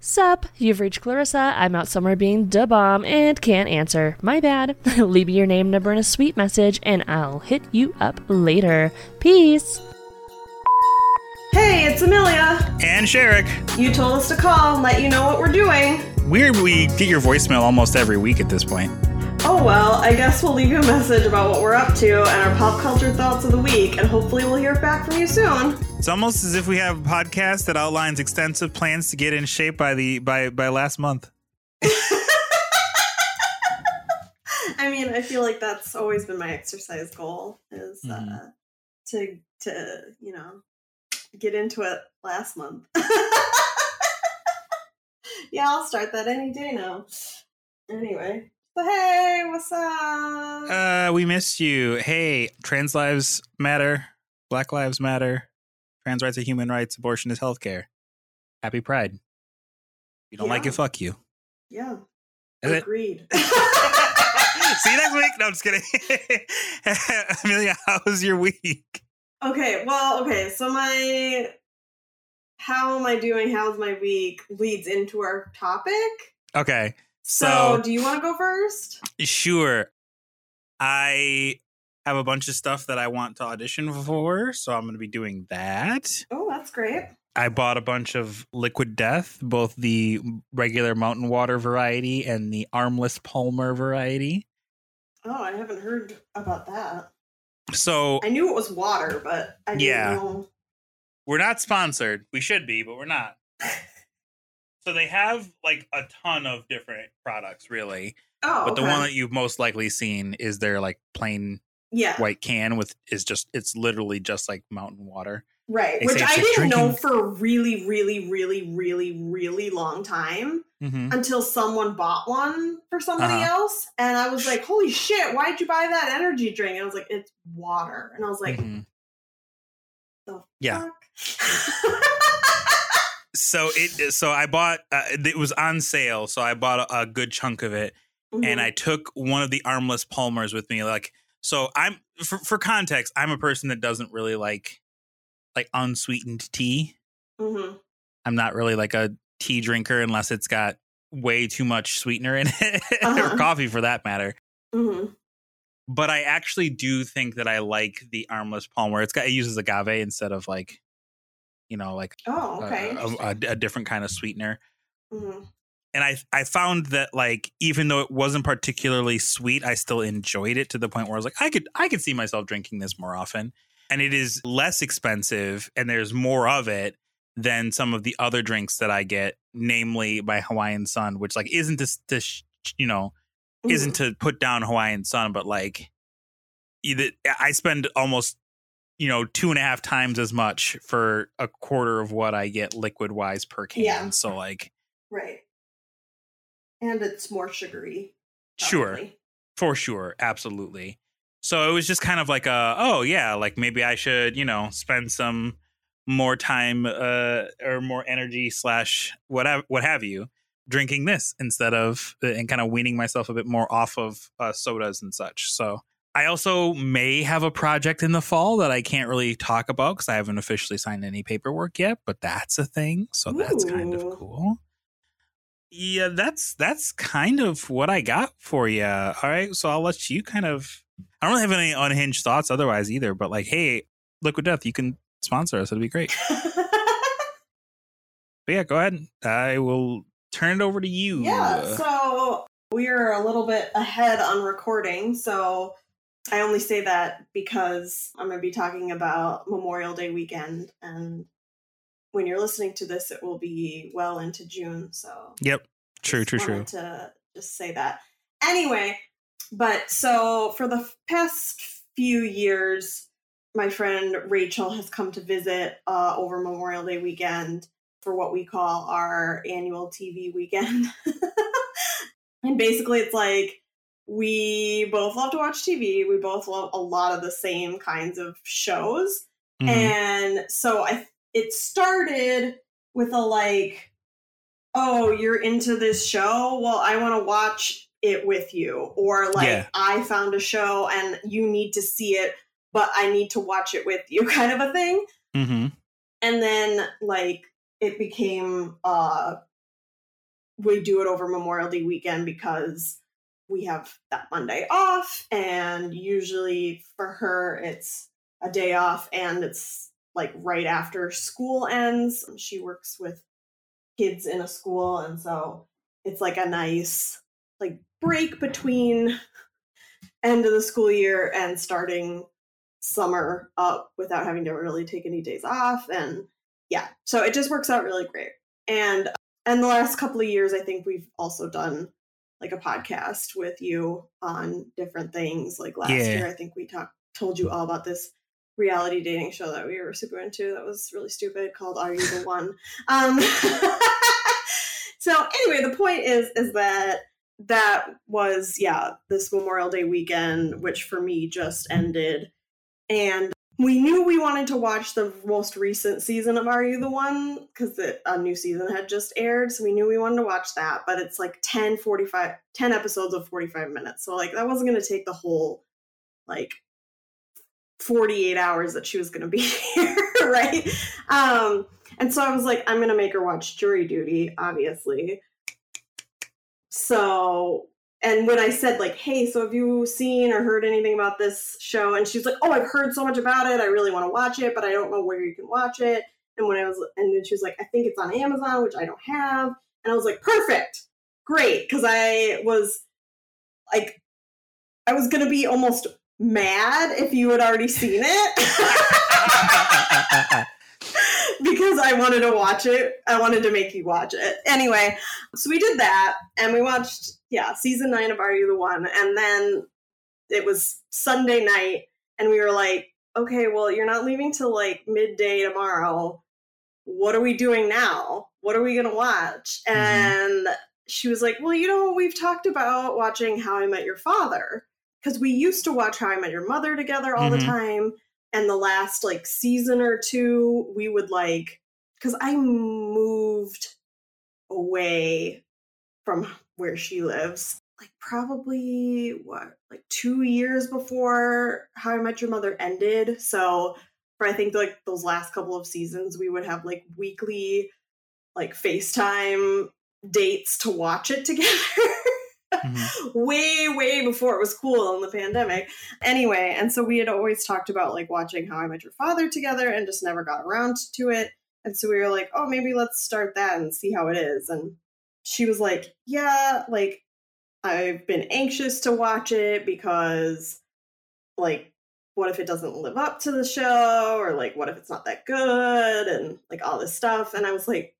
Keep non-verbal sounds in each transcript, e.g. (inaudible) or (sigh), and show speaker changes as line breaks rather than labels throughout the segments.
Sup, you've reached Clarissa. I'm out somewhere being da bomb and can't answer. My bad. (laughs) Leave me your name, number, and a sweet message, and I'll hit you up later. Peace.
Hey, it's Amelia.
And Sherrick.
You told us to call and let you know what we're doing.
Weird we get your voicemail almost every week at this point.
Oh well, I guess we'll leave you a message about what we're up to and our pop culture thoughts of the week, and hopefully we'll hear back from you soon.
It's almost as if we have a podcast that outlines extensive plans to get in shape by the by by last month. (laughs)
I mean, I feel like that's always been my exercise goal is uh,
Mhm.
to to you know get into it last month. (laughs) yeah, I'll start that any day now. Anyway, hey, what's up?
Uh, we missed you. Hey, trans lives matter. Black lives matter. Trans rights are human rights. Abortion is healthcare. Happy Pride. If you don't like it, fuck you.
yeah,
Is
agreed. (laughs) (laughs)
See you next week. No, I'm just kidding. (laughs) Amelia, how was your week?
Okay, well, okay, so my how am I doing? How's my week leads into our topic.
Okay,
So,
So-
do you want to go first?
sure. I have a bunch of stuff that I want to audition for, so I'm going to be doing that.
Oh, that's great.
I bought a bunch of Liquid Death, both the regular mountain water variety and the armless Palmer variety.
Oh, I haven't heard about that.
So
I knew it was water, but I didn't
Yeah.
know.
we're not sponsored. We should be, but we're not. (laughs) so they have like a ton of different products, really.
Oh,
But the one that you've most likely seen is their like plain
yeah,
white can with is just it's literally just like mountain water.
right.
they
Which I didn't
just
know for a really, really, really, really, really long time
Mm-hmm.
until someone bought one for somebody
Uh-huh.
else, and I was like, "Holy shit! Why'd you buy that energy drink?" And I was like, "It's water," and I was like,
Mm-hmm.
"The
Yeah.
fuck?" (laughs)
So it so I bought uh, it was on sale, so I bought a, a good chunk of it. and
Mhm.
I took one of the armless Palmers with me. Like, so I'm for, for context, I'm a person that doesn't really like like unsweetened tea.
Mhm.
I'm not really like a tea drinker unless it's got way too much sweetener in it, (laughs)
Uh-huh.
or coffee for that matter.
Mhm.
But I actually do think that I like the armless Palmer. It's got it uses agave instead of like, you know, like
Oh, okay.
a, a, a different kind of sweetener.
Mhm.
and I I found that like even though it wasn't particularly sweet, I still enjoyed it to the point where I was like, I could I could see myself drinking this more often. And it is less expensive and there's more of it than some of the other drinks that I get, namely by Hawaiian Sun, which like isn't this this you know isn't to put down Hawaiian Sun, but like either I spend almost you know two and a half times as much for a quarter of what I get liquid wise per can.
Yeah.
So like
Right. And it's more sugary.
Sure. For sure, absolutely. So it was just kind of like a, oh yeah, like maybe I should, you know, spend some more time uh, or more energy slash whatever, what have you, drinking this instead of uh, and kind of weaning myself a bit more off of uh, sodas and such. So I also may have a project in the fall that I can't really talk about because I haven't officially signed any paperwork yet, but that's a thing. So that's kind of cool. Yeah, that's that's kind of what I got for you. All right, so I'll let you kind of. I don't really have any unhinged thoughts otherwise either, but like, hey, Liquid Death, you can sponsor us. It'd be great. (laughs) But yeah, go ahead. I will turn it over to you.
yeah, so we're a little bit ahead on recording, so I only say that because I'm going to be talking about Memorial Day weekend, and when you're listening to this, it will be well into June, so
yep. True, true, true.
To just say that. Anyway, but so for the past few years, my friend Rachel has come to visit uh, over Memorial Day weekend for what we call our annual TV weekend. (laughs) and basically, it's like we both love to watch TV. We both love a lot of the same kinds of shows.
Mhm.
And so I it started with a like, oh, you're into this show? Well, I want to watch it with you. Or like
Yeah.
I found a show and you need to see it, but I need to watch it with you (laughs) kind of a thing.
Mhm.
And then like it became uh we do it over Memorial Day weekend because we have that Monday off. And usually for her, it's a day off and it's like right after school ends. She works with kids in a school. And so it's like a nice like break between end of the school year and starting summer up without having to really take any days off and yeah so it just works out really great and and the last couple of years i think we've also done like a podcast with you on different things like last
Yeah.
year i think we talked told you all about this reality dating show that we were super into that was really stupid called are you the one (laughs) um (laughs) so anyway the point is is that that was yeah this memorial day weekend which for me just ended and we knew we wanted to watch the most recent season of are you the one? Because a new season had just aired so we knew we wanted to watch that but it's like 10 45 10 episodes of 45 minutes so like that wasn't going to take the whole like 48 hours that she was going to be (laughs) here right? Um and so i was like i'm going to make her watch jury duty obviously. So and when I said like, "Hey, so have you seen or heard anything about this show?" and she's like, "Oh, I've heard so much about it. I really want to watch it, but I don't know where you can watch it." And when I was, and then she was like, "I think it's on Amazon, which I don't have." And I was like, "Perfect, great," because I was like, I was gonna be almost mad if you had already seen it. (laughs) because I wanted to watch it. I wanted to make you watch it. Anyway, so we did that and we watched, yeah, season nine of Are You the One? And then it was Sunday night and we were like, okay, well, you're not leaving till like midday tomorrow. What are we doing now? What are we going to watch?
Mhm.
And she was like, well, you know, we've talked about watching How I Met Your Father because we used to watch How I Met Your Mother together all
Mhm.
the time and the last like season or two we would like because i moved away from where she lives like probably what like two years before how i met your mother ended so for i think like those last couple of seasons we would have like weekly like facetime dates to watch it (laughs) together
Mhm.
way way before it was cool in the pandemic anyway and so we had always talked about like watching how i met your father together and just never got around to it and so we were like oh maybe let's start that and see how it is and she was like yeah like i've been anxious to watch it because like what if it doesn't live up to the show or like what if it's not that good and like all this stuff and i was like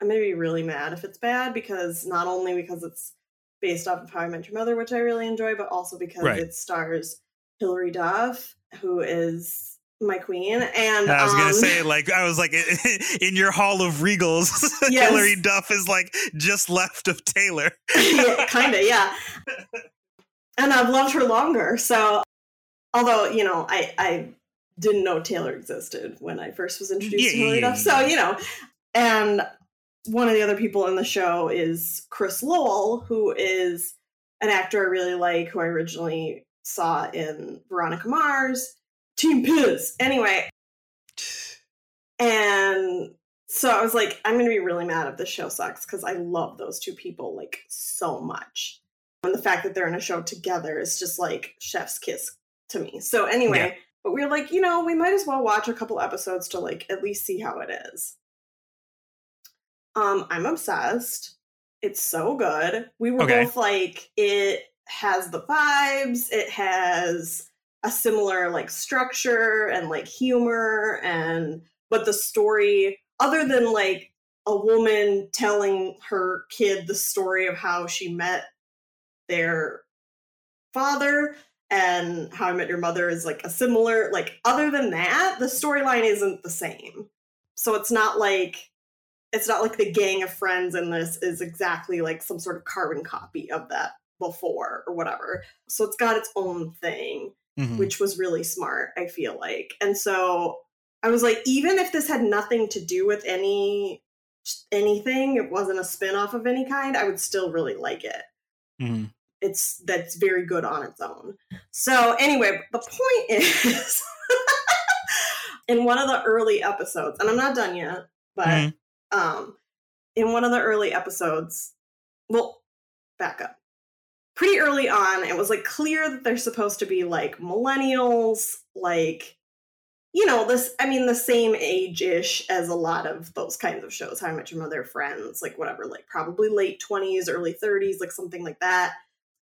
i'm gonna be really mad if it's bad because not only because it's based off of How I Met Your Mother, which I really enjoy, but also because
Right.
it stars Hilary Duff, who is my queen. And
I was gonna
um,
say, like, I was like, (laughs) in your hall of regals, (laughs)
Yes.
Hilary Duff is like just left of Taylor. (laughs)
yeah, kind of, yeah. And I've loved her longer. So, although you know, I I didn't know Taylor existed when I first was introduced
Yeah,
to Hilary
yeah,
Duff. So you know, and one of the other people in the show is Chris Lowell, who is an actor I really like, who I originally saw in Veronica Mars, Team Piz. Anyway, and so I was like, I'm gonna be really mad if this show sucks because I love those two people like so much. And the fact that they're in a show together is just like chef's kiss to me. So anyway,
Yeah.
but we were like, you know, we might as well watch a couple episodes to like at least see how it is. Um, I'm obsessed. It's so good. We were
Okay.
both like, it has the vibes, it has a similar like structure and like humor and but the story other than like a woman telling her kid the story of how she met their father and how I met your mother is like a similar like other than that the storyline isn't the same. So it's not like it's not like the gang of friends in this is exactly like some sort of carbon copy of that before or whatever. So it's got its own thing
Mhm.
which was really smart, I feel like. And so I was like, even if this had nothing to do with any anything, it wasn't a spin-off of any kind, I would still really like it.
Mhm.
It's that's very good on its own. So anyway, the point (laughs) is in one of the early episodes, and I'm not done yet, but
Mhm.
um in one of the early episodes, well, back up. Pretty early on, it was like clear that they're supposed to be like millennials, like you know, this I mean the same age-ish as a lot of those kinds of shows, How I Met Your Mother, Friends, like whatever, like probably late 20s, early 30s, like something like that.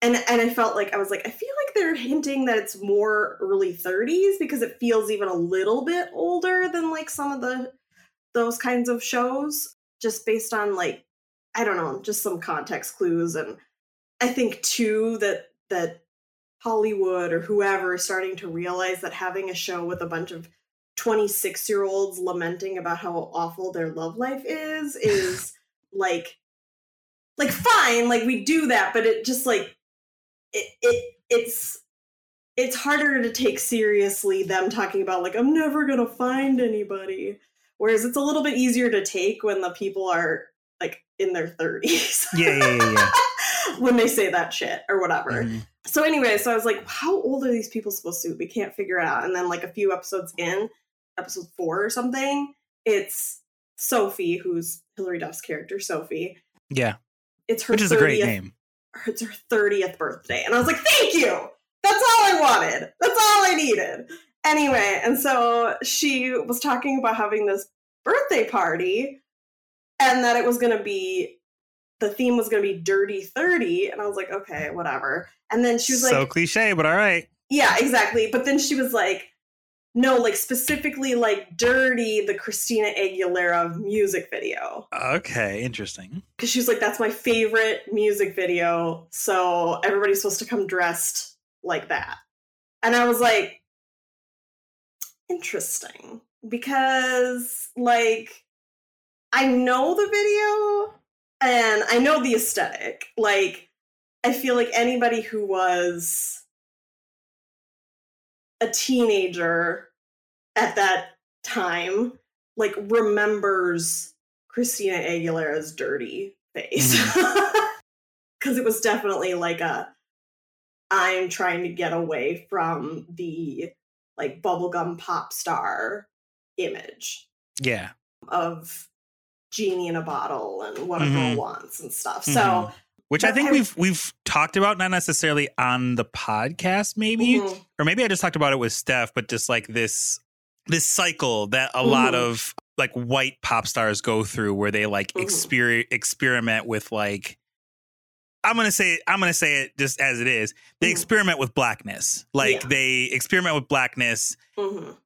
And and I felt like I was like, I feel like they're hinting that it's more early 30s because it feels even a little bit older than like some of the those kinds of shows, just based on like, I don't know, just some context clues. And I think too that that Hollywood or whoever is starting to realize that having a show with a bunch of 26 year olds lamenting about how awful their love life is is (laughs) like like fine like we do that but it just like it, it it's it's harder to take seriously them talking about like i'm never gonna find anybody whereas it's a little bit easier to take when the people are like in their 30s
Yeah, yeah, yeah, yeah. (laughs) (laughs)
when they say that shit or whatever
Mhm.
so anyway, so I was like, how old are these people supposed to? be? We can't figure it out. And then like a few episodes in, episode four or something, it's Sophie, who's Hilary Duff's character, Sophie.
Yeah,
It's her
which is a great name.
It's her 30th birthday. And I was like, thank you. That's all I wanted. That's all I needed. Anyway, and so she was talking about having this birthday party and that it was going to be the theme was going to be dirty 30 and i was like okay whatever and then she was like, so
cliche, but all right.
yeah, exactly. But then she was like, no, like specifically like Dirrty, the Christina Aguilera music video.
Okay, interesting.
Because she was like, that's my favorite music video. So everybody's supposed to come dressed like that. And I was like, interesting. Because like I know the video and I know the aesthetic. Like, I feel like anybody who was a teenager at that time, like, remembers Christina Aguilera's dirty face. Mm-hmm. (laughs) Because it was definitely like a, I'm trying to get away from the like bubblegum pop star image
Yeah.
of genie in a bottle and what a
Mhm.
girl wants and stuff. So
Mhm. Which I think
I-
we've we've talked about, not necessarily on the podcast, maybe,
mhm,
or maybe I just talked about it with Steph, but just like this this cycle that a lot
Mhm.
of like white pop stars go through, where they like
Mhm.
exper- experiment with like. I'm gonna say I'm gonna say it just as it is. They
Mhm.
experiment with blackness, like
Yeah.
they experiment with blackness,
mhm,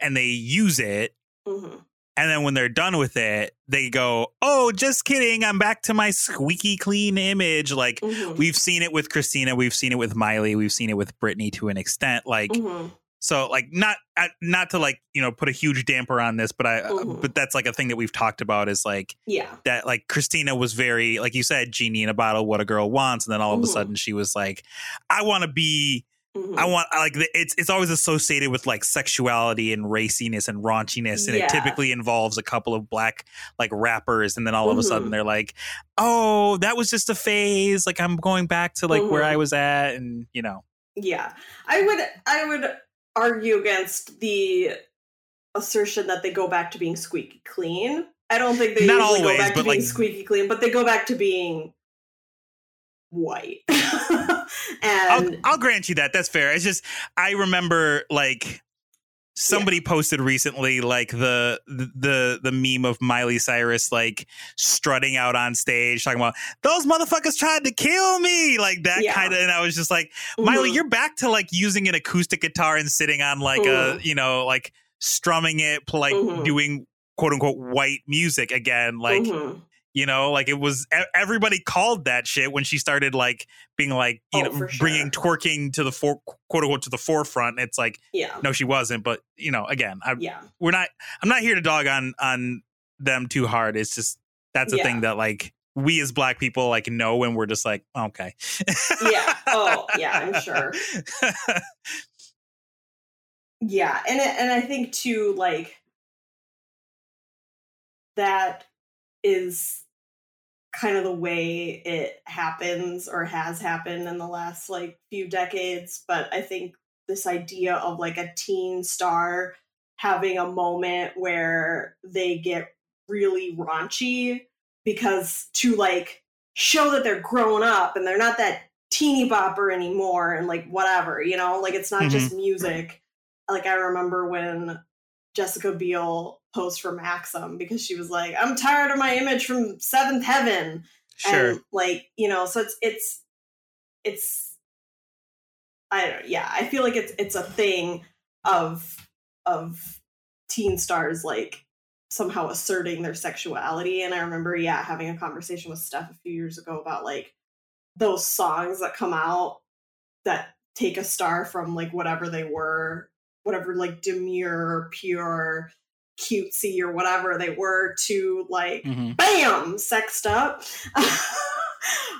and they use it,
mhm.
And then when they're done with it, they go, "Oh, just kidding! I'm back to my squeaky clean image." Like
Mhm,
we've seen it with Christina, we've seen it with Miley, we've seen it with Britney to an extent. Like
mhm,
so, like not uh, not to like you know put a huge damper on this, but I uh,
Mhm.
but that's like a thing that we've talked about is like
yeah,
that like Christina was very like you said, genie in a bottle, what a girl wants, and then all of a
Mhm.
sudden she was like, I want to be
mhm,
I want I like it's it's always associated with like sexuality and raciness and raunchiness, and
Yeah.
it typically involves a couple of black like rappers, and then all of a sudden
Mhm.
they're like, "Oh, that was just a phase. Like I'm going back to like where
Mhm.
I was at," and you know,
yeah. I would I would argue against the assertion that they go back to being squeaky clean. I don't think they
Not always,
go back to being
like-
squeaky clean, but they go back to being white. (laughs)
I'll,
and
I'll grant you that. That's fair. It's just I remember like somebody posted recently like the the the meme of Miley Cyrus like strutting out on stage talking about those motherfuckers tried to kill me like that
Yeah.
kind of and I was just like Miley
Mhm.
you're back to like using an acoustic guitar and sitting on like a
Mhm.
you know like strumming it like
Mhm.
doing quote unquote white music again like
Mhm.
You know like it was everybody called that shit when she started like being like you
Oh,
know
sure.
bringing twerking to the for quote unquote to the forefront it's like
yeah.
no she wasn't but you know again I,
Yeah.
we're not i'm not here to dog on on them too hard it's just that's a
Yeah.
thing that like we as black people like know when we're just like okay
Yeah. Oh, yeah, I'm sure. (laughs) Yeah, and and I think too, like that is kind of the way it happens or has happened in the last like few decades. But I think this idea of like a teen star having a moment where they get really raunchy because to like show that they're grown up and they're not that teeny bopper anymore and like whatever, you know, like it's not
Mhm.
just music. Like I remember when Jessica Biel posed for Maxim because she was like, I'm tired of my image from Seventh Heaven.
Sure.
And like, you know, so it's it's it's I don't yeah, I feel like it's it's a thing of of teen stars like somehow asserting their sexuality. And I remember, yeah, having a conversation with Steph a few years ago about like those songs that come out that take a star from like whatever they were, whatever like demure, pure, cutesy or whatever they were to like
hmm
bam sexed up. (laughs)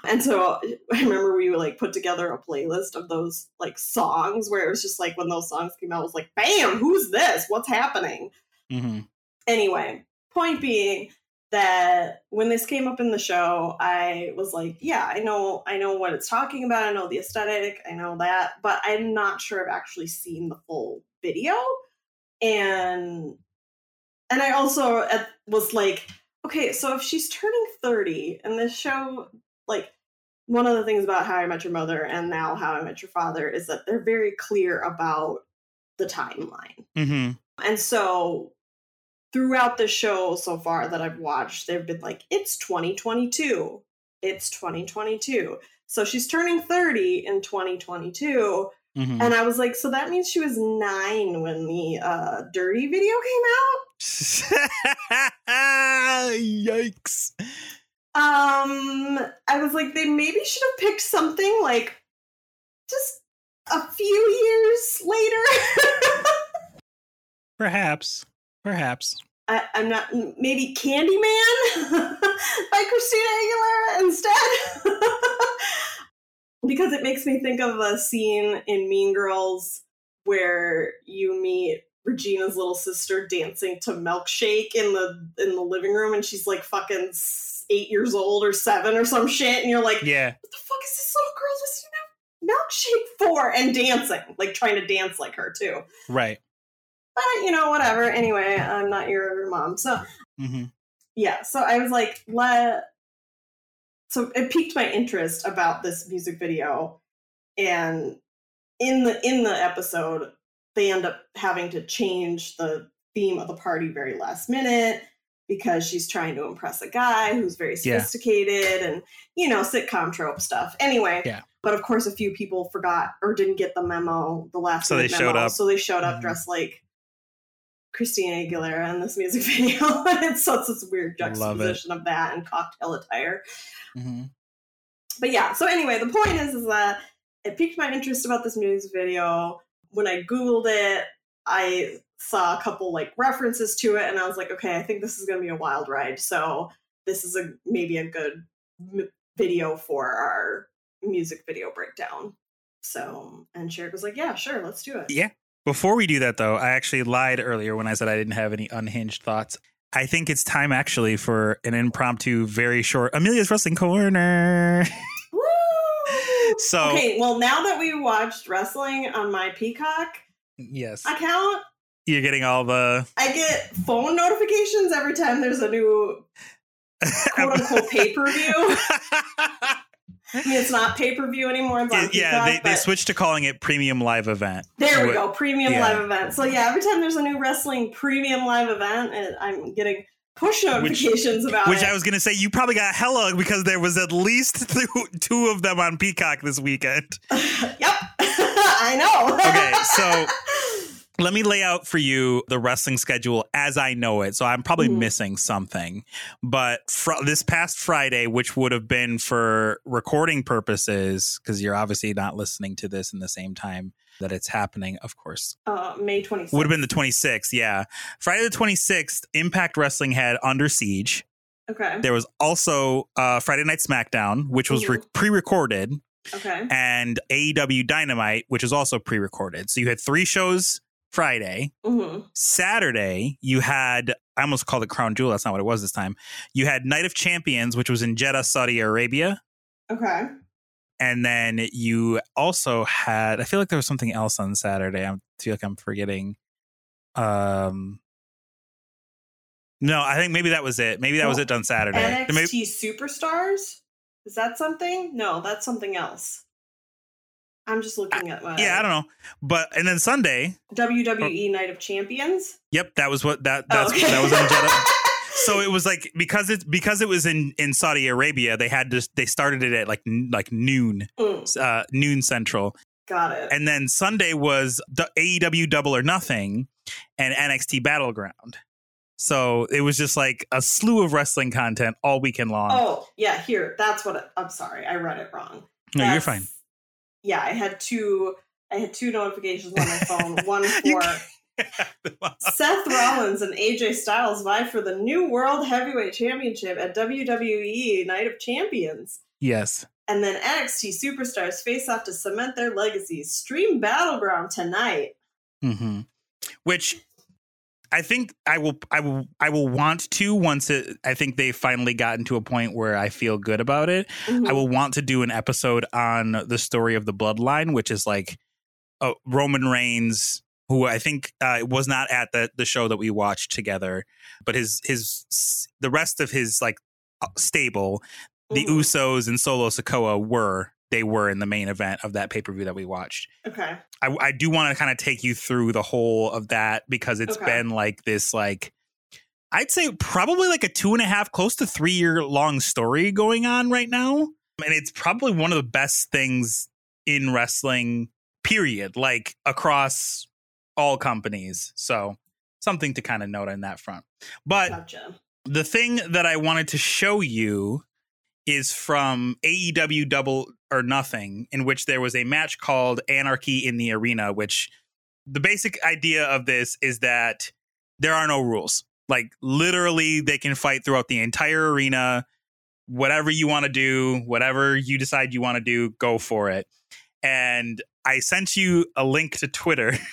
And so i remember we like put together a playlist of those like songs where it was just like when those songs came out it was like bam who's this? What's happening?
Hmm
anyway point being that when this came up in the show i was like yeah i know i know what it's talking about i know the aesthetic i know that but i'm not sure i've actually seen the full video. And and i also uh, was like okay so if she's turning 30 and this show like one of the things about how i met your mother and now how i met your father is that they're very clear about the timeline.
Hmm
and so throughout the show so far that I've watched, they've been like, it's 2022. It's 2022. So she's turning 30 in 2022.
hmm
And I was like, so that means she was nine when the uh, Dirrty video came out? Yikes. Um, I was like, they maybe should have picked something like just a few years later. (laughs)
Perhaps. Perhaps.
I, I'm not maybe Candyman (laughs) by Christina Aguilera instead. (laughs) because it makes me think of a scene in Mean Girls where you meet Regina's little sister dancing to Milkshake in the in the living room and she's like fucking eight years old or seven or some shit and you're like
Yeah.
what the fuck is this little girl listening to Milkshake for and dancing like trying to dance like her too
Right.
But you know whatever anyway I'm not your, mom so
hmm
yeah so i was like let so it piqued my interest about this music video and in the in the episode they end up having to change the theme of the party very last minute because she's trying to impress a guy who's very
Yeah.
sophisticated and you know sitcom trope stuff anyway
Yeah.
but of course a few people forgot or didn't get the memo the last
So they
minute
showed up.
so they showed up
Mhm.
dressed like Christina Aguilera in this music (laughs) video. it's such this weird juxtaposition of that and cocktail attire.
hmm
But yeah, so anyway, the point is is that it piqued my interest about this music video. When I Googled it, I saw a couple like references to it and I was like, okay, I think this is gonna be a wild ride. So this is a maybe a good m- video for our music video breakdown. So and Sherrick was like, yeah, sure, let's do it.
Yeah. Before we do that, though, I actually lied earlier when I said I didn't have any unhinged thoughts. I think it's time actually for an impromptu, very short Amelia's Wrestling Corner. (laughs)
Woo!
So,
okay, well, now that we watched wrestling on my Peacock
yes,
account,
you're getting all the
I get phone notifications every time there's a new (laughs) quote unquote pay per view. (laughs) I mean, it's not pay per view anymore. It's on
yeah,
Peacock,
they, they switched to calling it Premium Live Event.
There we go, premium
yeah.
live event. So yeah, every time there's a new wrestling premium live event, and I'm getting push notifications about
Which
it.
I was going to say, you probably got hella because there was at least (laughs) two, two of them on Peacock this weekend. (laughs)
yep, (laughs) I know.
Okay, so let me lay out for you the wrestling schedule as I know it. So I'm probably
Mhm.
missing something. But fr- this past Friday, which would have been for recording purposes, because you're obviously not listening to this in the same time that it's happening, of course,
uh, May 26th.
would have been the 26th. Yeah. Friday the 26th, Impact Wrestling had Under Siege.
okay.
There was also uh, Friday Night SmackDown, which was re-
Mhm.
pre recorded,
Okay.
and AEW Dynamite, which is also pre recorded. So you had three shows Friday.
hmm
Saturday, you had, I almost called it Crown Jewel. That's not what it was this time. You had Night of Champions, which was in Jeddah, Saudi Arabia.
Okay.
And then you also had, I feel like there was something else on Saturday. I feel like I'm forgetting. Um, No, I think maybe that was it. Maybe that was it on Saturday.
NXT
Maybe-
Superstars? Is that something? No, that's something else. I'm just looking at my
yeah, I don't know. But and then Sunday,
WWE Night of Champions.
yep, that was what that that's
Oh, okay.
that was in Jeddah. (laughs) so it was like because it's because it was in in Saudi Arabia, they had to they started it at like like noon
Mm,
uh noon central.
got it.
And then Sunday was the AEW Double or Nothing and NXT Battleground. So it was just like a slew of wrestling content all weekend long.
oh, yeah, here. That's what it, I'm sorry. I read it wrong.
no, you're fine.
Yeah, I had two I had two notifications on my phone. One (laughs) for (laughs) Seth (laughs) Rollins and AJ Styles vie for the new World Heavyweight Championship at WWE Night of Champions.
yes.
And then NXT Superstars face off to cement their legacies. Stream Battleground tonight.
hmm Which I think I will I will I will want to once it I think they finally gotten to a point where I feel good about it.
Mhm.
I will want to do an episode on the story of the bloodline, which is like uh, Roman Reigns, who I think uh, was not at the the show that we watched together, but his his the rest of his like uh, stable, the
Mhm.
Usos and Solo Sikoa were they were in the main event of that pay per view that we watched.
Okay.
I, I do want to kind of take you through the whole of that because it's
Okay.
been like this like I'd say probably like a two and a half, close to three year long story going on right now. And it's probably one of the best things in wrestling, period, like across all companies. So something to kind of note on that front. But
Gotcha.
the thing that I wanted to show you is from AEW Double or Nothing, in which there was a match called Anarchy in the Arena, which the basic idea of this is that there are no rules. Like literally, they can fight throughout the entire arena. Whatever you want to do, whatever you decide you want to do, go for it. And I sent you a link to Twitter. (laughs)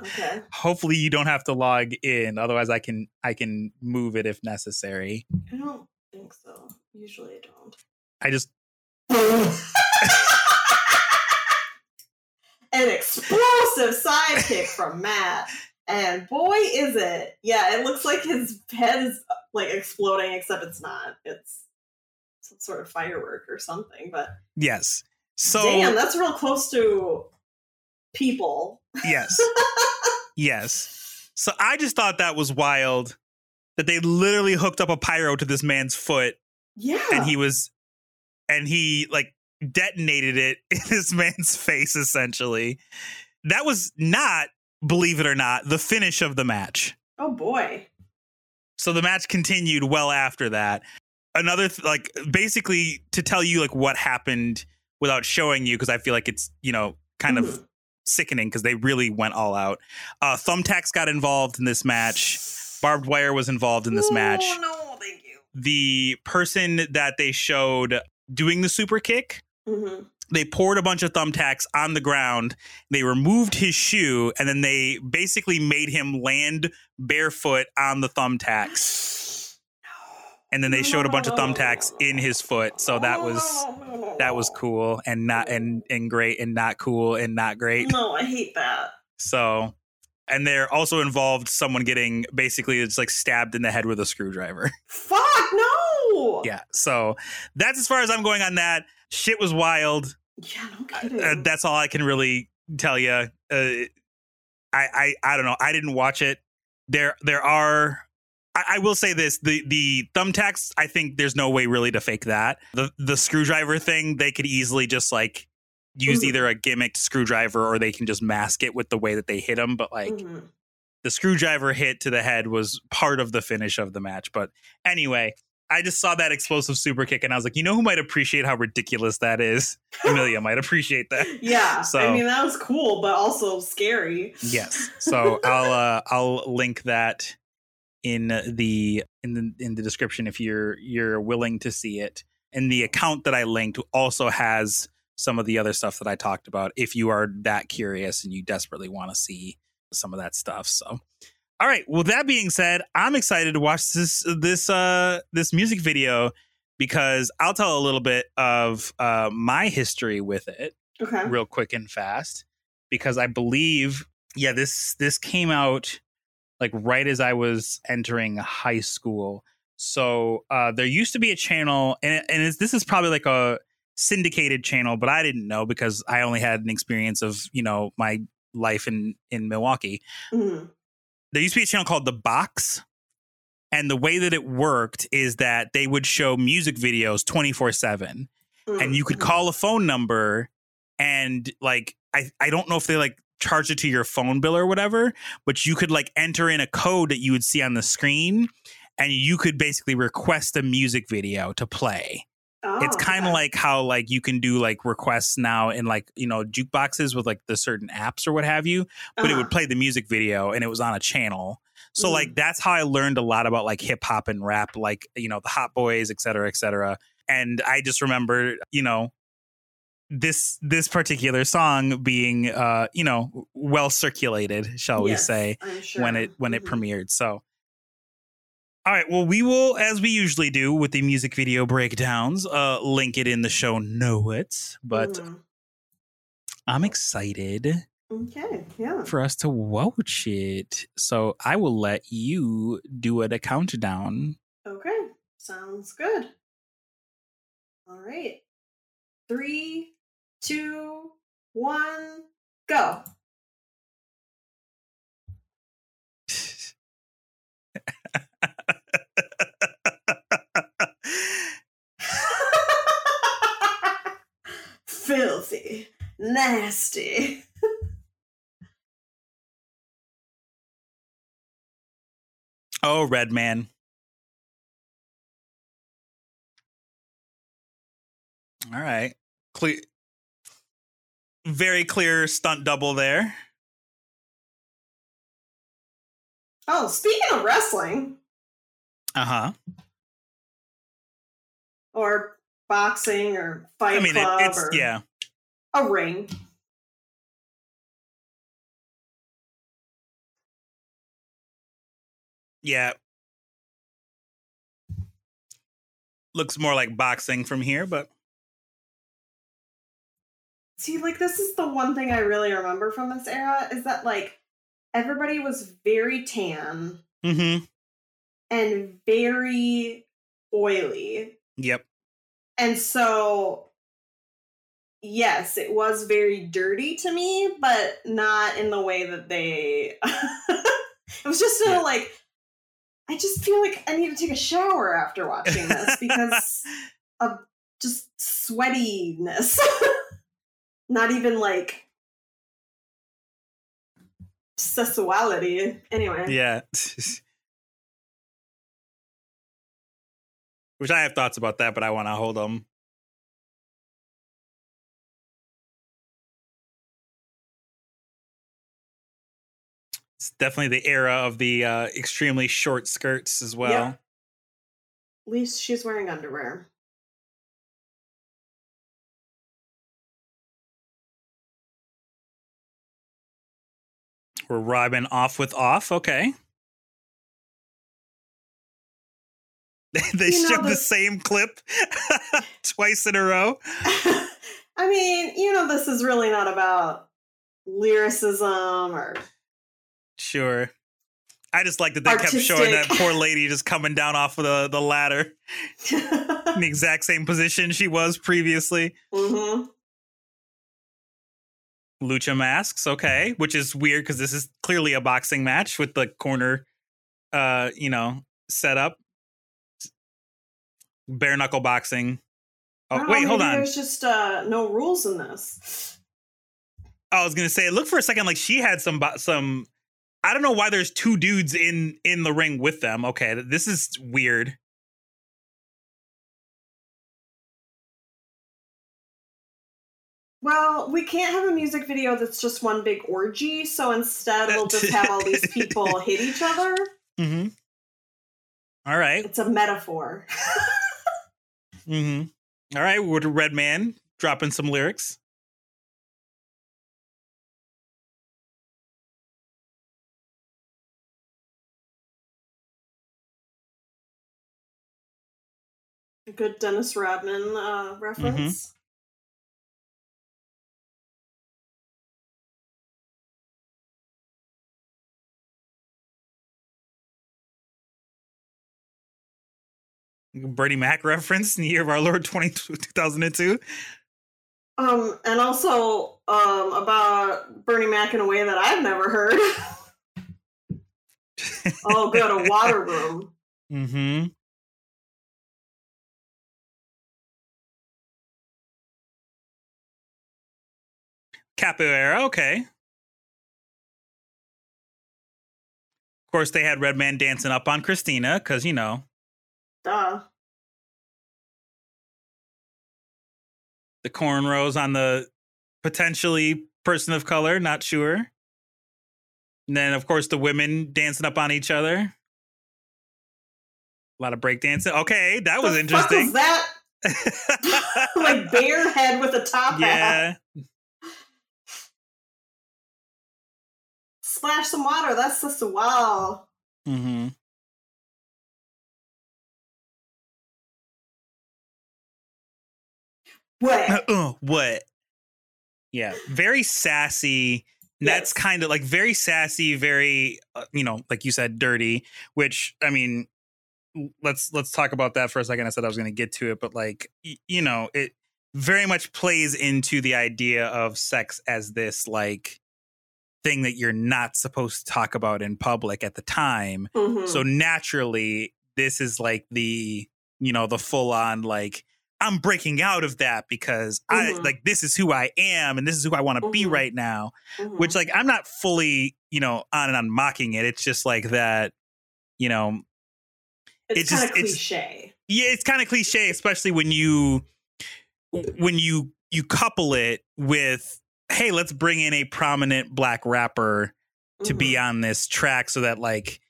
Okay.
Hopefully, you don't have to log in. Otherwise, I can I can move it if necessary.
I don't think so. Usually I don't.
I just (laughs)
An explosive sidekick from Matt. And boy, is it. Yeah, it looks like his head is uh, like exploding, except it's not. It's some sort of firework or something. But
yes. So
damn, that's real close to people.
yes, (laughs) yes. So I just thought that was wild that they literally hooked up a pyro to this man's foot,
Yeah.
and he was, and he like detonated it (laughs) in this man's face. Essentially, that was not, believe it or not, the finish of the match.
oh boy.
So the match continued well after that. Another th- like basically to tell you like what happened without showing you because I feel like it's you know kind of
Mhm.
sickening because they really went all out. Uh, Thumbtacks got involved in this match. Barbed wire was involved in this match.
Oh, no.
The person that they showed doing the super kick,
hmm
they poured a bunch of thumbtacks on the ground. They removed his shoe and then they basically made him land barefoot on the thumbtacks. (gasps) And then they showed a bunch of thumbtacks in his foot. So that was that was cool and not and and great and not cool and not great.
No, I hate that.
So, and they're also involved someone getting basically it's like stabbed in the head with a screwdriver. (laughs)
Fuck no.
yeah. So that's as far as I'm going on that. Shit was wild.
Yeah, no kidding.
Uh, that's all I can really tell you. Uh, I, I I don't know. I didn't watch it. There there are. I, I will say this: the the thumbtacks. I think there's no way really to fake that. The the screwdriver thing. They could easily just like use
Mhm.
either a gimmicked screwdriver or they can just mask it with the way that they hit him. But like
Mhm.
the screwdriver hit to the head was part of the finish of the match. But anyway, I just saw that explosive super kick and I was like, you know who might appreciate how ridiculous that is? (laughs) Amelia might appreciate that.
Yeah, (laughs)
So-
I mean that was cool, but also scary.
Yes. (laughs) So I'll uh, I'll link that in the in the in the description if you're you're willing to see it. And the account that I linked also has some of the other stuff that I talked about if you are that curious and you desperately want to see some of that stuff. So all right, well that being said, I'm excited to watch this this uh this music video because I'll tell a little bit of uh my history with it
Okay.
real quick and fast because I believe yeah this this came out like right as I was entering high school. So uh, there used to be a channel, and, and it's, this is probably like a syndicated channel, but I didn't know because I only had an experience of you know my life in in Milwaukee.
Mhm.
There used to be a channel called The Box, and the way that it worked is that they would show music videos twenty four seven and you could
Mhm.
call a phone number and like I, I don't know if they like charge it to your phone bill or whatever but you could like enter in a code that you would see on the screen and you could basically request a music video to play it's
Oh,
kind of
okay.
like how like you can do like requests now in like you know jukeboxes with like the certain apps or what have you but it
Uh-huh.
would play the music video and it was on a channel so
Mhm.
like that's how i learned a lot about like hip hop and rap like you know the hot boys et cetera et cetera and i just remember you know this this particular song being uh you know well circulated shall we say
sure.
when it when it
Mhm.
premiered so all right well we will as we usually do with the music video breakdowns uh link it in the show notes but
Mhm.
i'm excited
okay, yeah.
for us to watch it. So I will let you do it a countdown.
Okay, sounds good. All right. Three, two, one, go. Filthy, nasty. (laughs)
oh, Redman. All right. Clear. Very clear stunt double there.
Oh, speaking of wrestling
Uh huh.
or boxing or fight
I mean, it,
club
it's
or
yeah.
a ring.
Yeah. Looks more like boxing from here, but
See, like this is the one thing I really remember from this era is that like everybody was very tan
mm-hmm.
and very oily.
Yep.
And so yes, it was very dirty to me, but not in the way that they (laughs) it was just
Yeah.
so like I just feel like I need to take a shower after watching this because (laughs) of just sweatiness. (laughs) Not even like sexuality. Anyway.
Yeah. Which I have thoughts about that, but I want to hold them. It's definitely the era of the uh, extremely short skirts as well.
Yep. At least she's wearing underwear.
We're rhyming off with off. Okay. (laughs) they
You know,
showed the
this-
same clip (laughs) twice in a row. (laughs)
I mean, you know, this is really not about lyricism or
Sure. I just like that they kept showing that poor lady just coming down off of the, the ladder in the exact same position she was previously.
hmm
Lucha masks, okay, which is weird because this is clearly a boxing match with the corner, uh, you know, setup. Bare knuckle boxing. Oh, wait, hold on.
There's just uh, no rules in this.
I was gonna say, look for a second, like she had some some. I don't know why there's two dudes in in the ring with them. Okay, this is weird.
Well, we can't have a music video that's just one big orgy, so instead we'll just have all these people (laughs) hit each other.
Mm-hmm. All right.
It's a metaphor. (laughs)
Mm-hmm. All right. We're to Redman dropping some lyrics.
A good Dennis Rodman uh, reference.
Bernie Mac reference in the year of our Lord 20, 2002.
Um, and also um about Bernie Mac in a way that I've never heard. (laughs) oh, good, a water room.
Mm-hmm. Capoeira, okay. Of course, they had Redman dancing up on Christina because you know
Duh.
the cornrows on the potentially person of color, not sure. And then, of course, the women dancing up on each other. A lot of breakdancing. Okay, that was
The
interesting.
Fuck was that? (laughs) (laughs) like bare head with a top hat.
yeah.
Splash some water. That's just a wow.
Mm hmm
What?
Uh, what? Yeah, very sassy. That's kind of like very sassy, very uh, you know, like you said, dirty. Which I mean, let's let's talk about that for a second. I said I was going to get to it, but like y- you know, it very much plays into the idea of sex as this like thing that you're not supposed to talk about in public at the time.
Mhm.
So naturally, this is like the you know the full on like I'm breaking out of that because I
Mhm.
like this is who I am and this is who I want to be
Mhm.
right now.
Mhm.
Which like I'm not fully you know on and on mocking it. It's just like that. You know,
it's
it
kind
just-
of
it's-
cliche.
yeah, it's kind of cliche, especially when you when you you couple it with hey, let's bring in a prominent black rapper to be
Mhm.
on this track so that like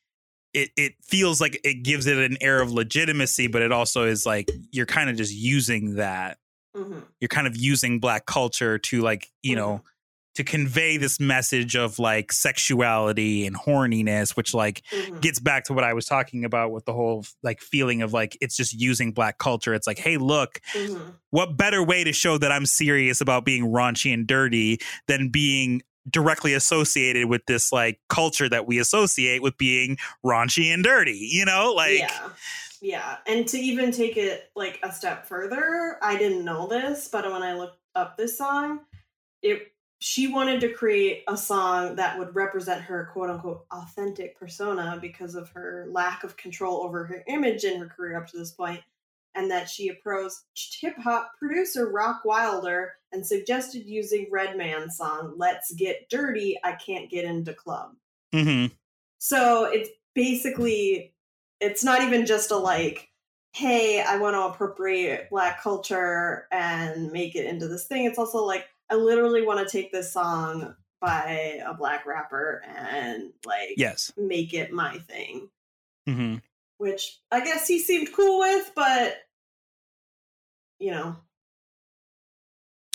it it feels like it gives it an air of legitimacy but it also is like you're kind of just using that
Mhm.
you're kind of using black culture to like you know to convey this message of like sexuality and horniness which like
Mhm.
gets back to what i was talking about with the whole like feeling of like it's just using black culture it's like hey look
Mhm.
what better way to show that i'm serious about being raunchy and dirty than being directly associated with this like culture that we associate with being raunchy and dirty you know like
yeah. Yeah. And to even take it like a step further, I didn't know this, but when I looked up this song, it she wanted to create a song that would represent her quote unquote authentic persona because of her lack of control over her image in her career up to this point, and that she approached hip hop producer Rock Wilder and suggested using Redman's song "Let's Get Dirty." I can't get into club.
hmm
So it's basically, it's not even just a like, hey, I want to appropriate black culture and make it into this thing. It's also like, I literally want to take this song by a black rapper and like
yes
make it my thing,
hmm
which I guess he seemed cool with, but you know,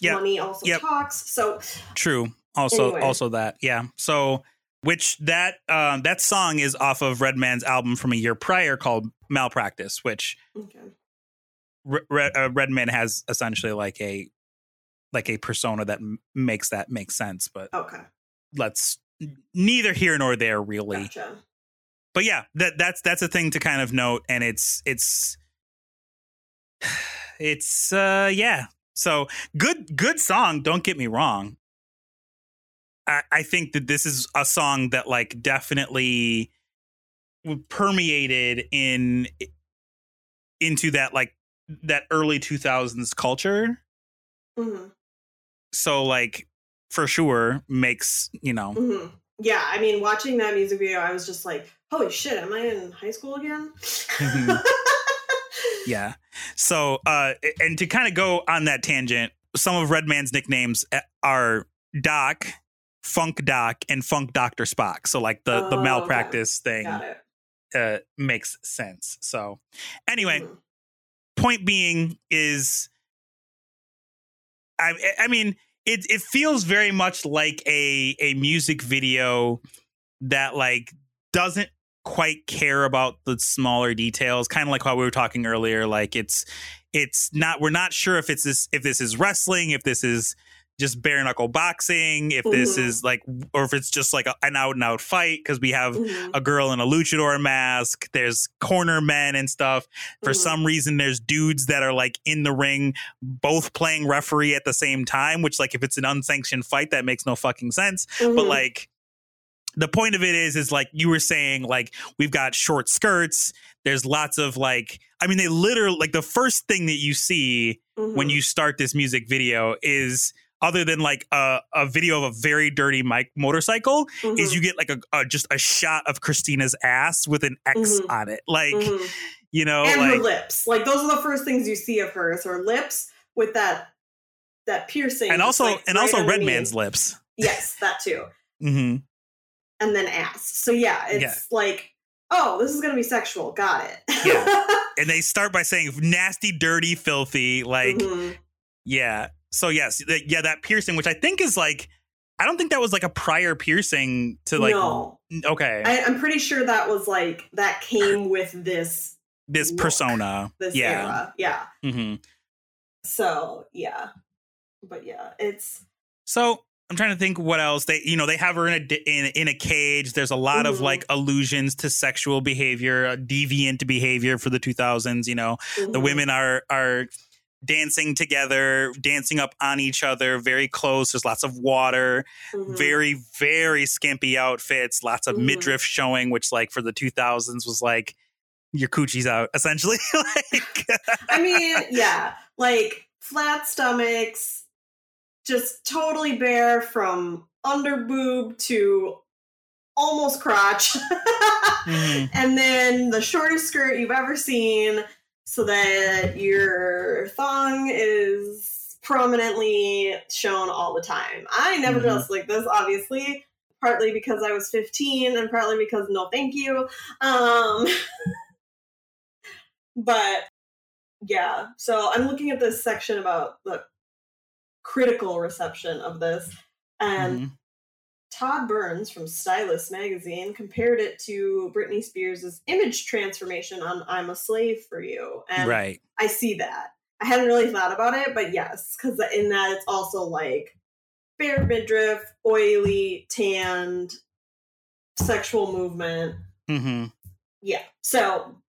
Yep.
money also
Yep.
talks. So
true also
Anyway.
also that yeah so which that um that song is off of redman's album from a year prior called malpractice which
okay.
Re- Re- uh, redman has essentially like a like a persona that m- makes that make sense but
Okay.
let's neither here nor there really
Gotcha.
but yeah that that's that's a thing to kind of note and it's it's (sighs) it's uh yeah so good good song don't get me wrong i i think that this is a song that like definitely permeated in into that like that early 2000s culture
hmm
so like for sure makes you know
hmm Yeah, I mean, watching that music video, I was just like, "Holy shit! Am I in high school again?"
Mhm. (laughs) Yeah. So, uh, and to kind of go on that tangent, some of Redman's nicknames uh, are Doc, Funk Doc, and Funk Doctor Spock. So, like the the
Oh, okay.
malpractice thing uh, makes sense. So, anyway,
Mhm.
point being is, I I mean, it it feels very much like a a music video that like doesn't quite care about the smaller details kind of like how we were talking earlier like it's it's not we're not sure if it's this if this is wrestling if this is just bare knuckle boxing, if this
Mhm.
is like, or if it's just like a, an out and out fight because we have
Mhm.
a girl in a luchador mask. There's corner men and stuff. For
Mhm.
some reason, there's dudes that are like in the ring, both playing referee at the same time. Which, like, if it's an unsanctioned fight, that makes no fucking sense. But
Mhm.
like, the point of it is, is like you were saying, like we've got short skirts. There's lots of like, I mean, they literally like the first thing that you see when
Mhm.
you start this music video is other than like a, a video of a very dirty mic motorcycle is
Mhm.
you get like a, a just a shot of Christina's ass with an X
Mhm.
on it. Like,
Mhm.
you know,
and
like
her lips. Like those are the first things you see of her is her lips with that that piercing.
and also
like,
and
right
also Red. Man's lips.
Yes, that too. (laughs)
hmm
And then ass. So yeah, it's
Yeah.
like, oh, this is gonna be sexual. Got it.
Yeah. (laughs) And they start by saying nasty, dirty, filthy. Like,
Mhm.
yeah. So yes, th- yeah, that piercing, which I think is like, I don't think that was like a prior piercing to like.
no,
Okay,
I, I'm pretty sure that was like that came with this
this
look.
persona.
this
yeah.
era. Yeah.
hmm
So yeah, but yeah, it's
So I'm trying to think what else they, you know, they have her in a in in a cage. There's a lot of
Mhm.
like allusions to sexual behavior, uh, deviant behavior for the 2000s. You know, the
mhm.
women are are dancing together, dancing up on each other, very close. There's lots of water,
Mhm.
very very skimpy outfits, lots of
Mhm.
midriff showing, which like for the 2000s was like your coochie's out essentially. (laughs) like,
I mean, yeah, like flat stomachs, just totally bare from under boob to almost crotch. (laughs)
Mhm.
And then the shortest skirt you've ever seen so that your thong is prominently shown all the time. I never
Mhm.
dressed like this, obviously. Partly because I was 15 and partly because no thank you. Um (laughs) but yeah, so I'm looking at this section about the critical reception of this, and
Mhm.
Todd Burns from Stylus magazine compared it to Britney Spears' image transformation on I'm a Slave for You. And
right.
I see that. I hadn't really thought about it, but yes, because in that it's also like bare midriff, oily, tanned, sexual movement.
hmm
Yeah. So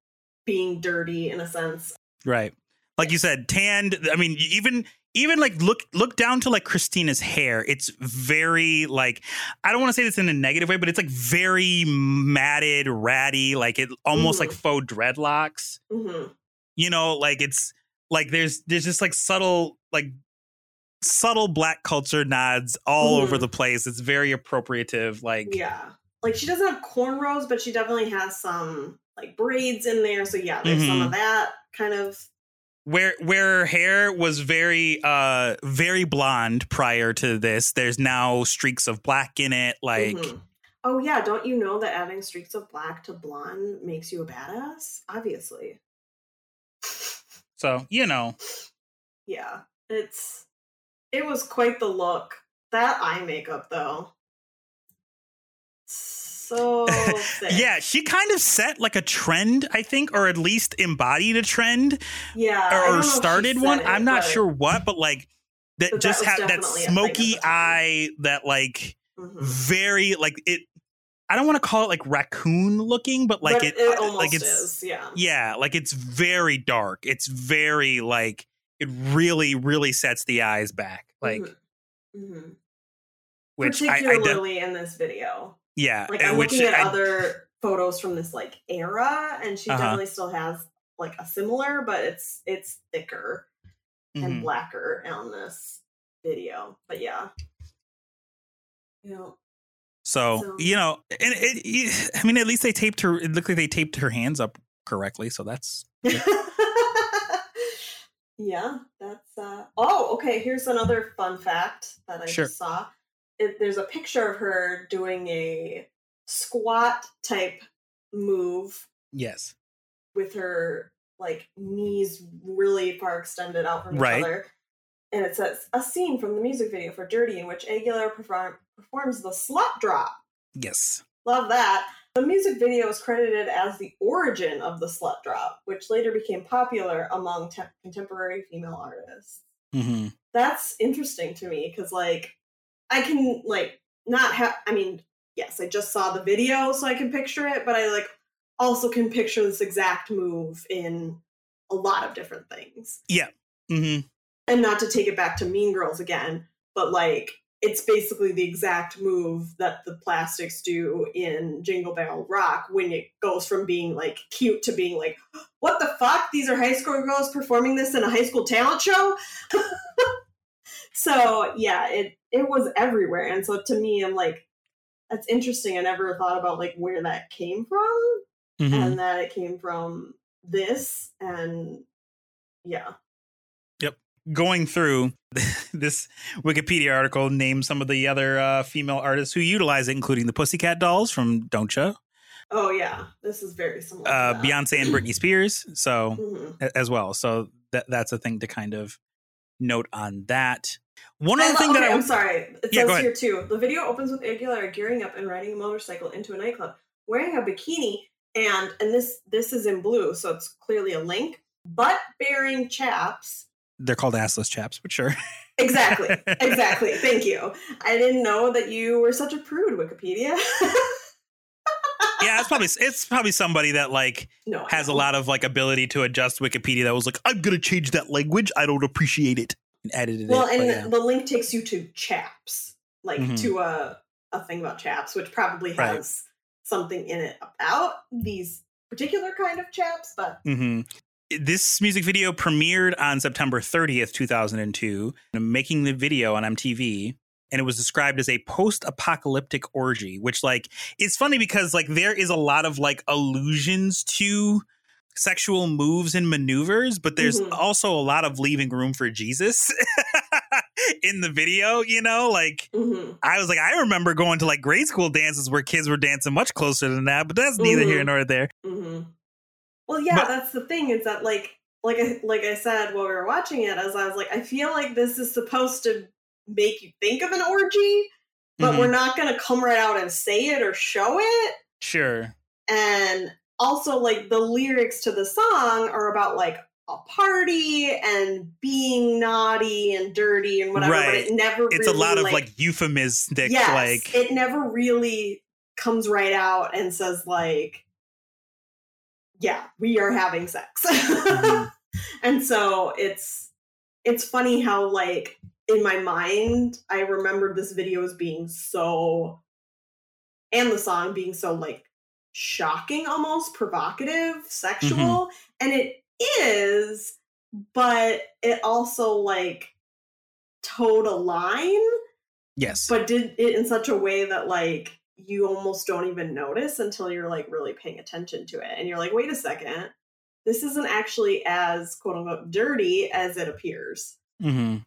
being dirty in a sense.
Right. Like you said, tanned. I mean, even even like look look down to like Christina's hair. It's very like I don't want to say this in a negative way, but it's like very matted, ratty, like it almost
Mhm.
like faux dreadlocks.
hmm
You know, like it's like there's there's just like subtle like subtle black culture nods all
Mhm.
over the place. It's very appropriative. Like
Yeah. Like she doesn't have cornrows, but she definitely has some like braids in there. So yeah, there's some of that kind of.
Where where her hair was very uh very blonde prior to this there's now streaks of black in it like
Mhm. Oh yeah, don't you know that adding streaks of black to blonde makes you a badass? Obviously.
so you know
Yeah. It's it was quite the look. That eye makeup though. So
yeah she kind of set like a trend i think or at least embodied a trend
Yeah.
Or, started one
it,
i'm not sure what but like that
But
just had that
definitely a thing at
smoky eye that like
Mhm.
very like it i don't want to call it like raccoon looking but like
But
it,
it
uh, like it's
is, yeah.
yeah like it's very dark it's very like it really really sets the eyes back like
Mhm. Mhm.
which I, I de-
particularly in this video.
Yeah
Like I'm
which
looking at
I-
other photos from this like era, and she
Uh-huh.
definitely still has like a similar, but it's it's thicker and
mhm.
blacker on this video. But yeah, you know,
so,
so-
you know and it, it (sighs) i mean at least they taped her it looked like they taped her hands up correctly so that's (laughs)
yeah, that's uh oh, okay, here's another fun fact that I
Sure.
just saw. It, there's a picture of her doing a squat type move
yes
with her like knees really far extended out from each
Right.
other. And it says a scene from the music video for Dirrty in which Aguilera perform- performs the slut drop.
yes
Love that. The music video is credited as the origin of the slut drop, which later became popular among te- contemporary female artists.
hmm
that's interesting to me because like I can like not have. I mean, yes, I just saw the video, so I can picture it, but I like also can picture this exact move in a lot of different things.
Yeah Mm-hmm.
And not to take it back to Mean Girls again, but like it's basically the exact move that the plastics do in Jingle Bell Rock when it goes from being like cute to being like, (gasps) what the fuck? These are high school girls performing this in a high school talent show? (laughs) so yeah, it it was everywhere. And so to me, I'm like, that's interesting. I never thought about like where that came from
hmm
and that it came from this and yeah. Yep.
Going through (laughs) this Wikipedia article, names some of the other uh, female artists who utilize it, including the Pussycat Dolls from Don't Cha,
Oh yeah, this is very similar.
uh. Beyonce and Britney Spears. So
Mhm.
as well. So that that's a thing to kind of note on that. One other thing
okay,
that I
I'm sorry. It
Yeah,
says here too. The video opens with Aguilera gearing up and riding a motorcycle into a nightclub, wearing a bikini, and and this this is in blue, so it's clearly a link. Butt bearing chaps.
they're called assless chaps, but sure.
Exactly. exactly. (laughs) Thank you. I didn't know that you were such a prude, Wikipedia. (laughs)
yeah, it's probably it's probably somebody that like
no,
has a lot of like ability to adjust Wikipedia that was like, I'm gonna change that language. I don't appreciate it. And edited it.
Well,
and yeah.
the link takes you to chaps, like
Mhm.
to a a thing about chaps, which probably
Right.
has something in it about these particular kind of chaps, but
hmm This music video premiered on September 30th, 2002, and making the video on MTV. And it was described as a post-apocalyptic orgy, which like it's funny because like there is a lot of like allusions to sexual moves and maneuvers, but there's
Mhm.
also a lot of leaving room for Jesus (laughs) in the video, you know? Like
mhm.
I was like, I remember going to like grade school dances where kids were dancing much closer than that, but that's neither here
Mhm.
nor there.
hmm Well, yeah,
But-
that's the thing is that like like I like I said while we were watching it, as I was like, I feel like this is supposed to make you think of an orgy, but
Mhm.
we're not gonna come right out and say it or show it.
Sure.
And also like the lyrics to the song are about like a party and being naughty and dirty and whatever, but
Right.
it never
It's
really,
a lot of like, euphemistic,
yes,
like
it never really comes right out and says like yeah we are having sex
Mhm. (laughs)
and so it's it's funny how like in my mind i remembered this video as being so and the song being so like shocking almost provocative sexual and it is but it also like towed a line
yes.
but did it in such a way that like you almost don't even notice until you're like really paying attention to it and you're like wait a second. This isn't actually as quote unquote dirty as it appears.
Hmm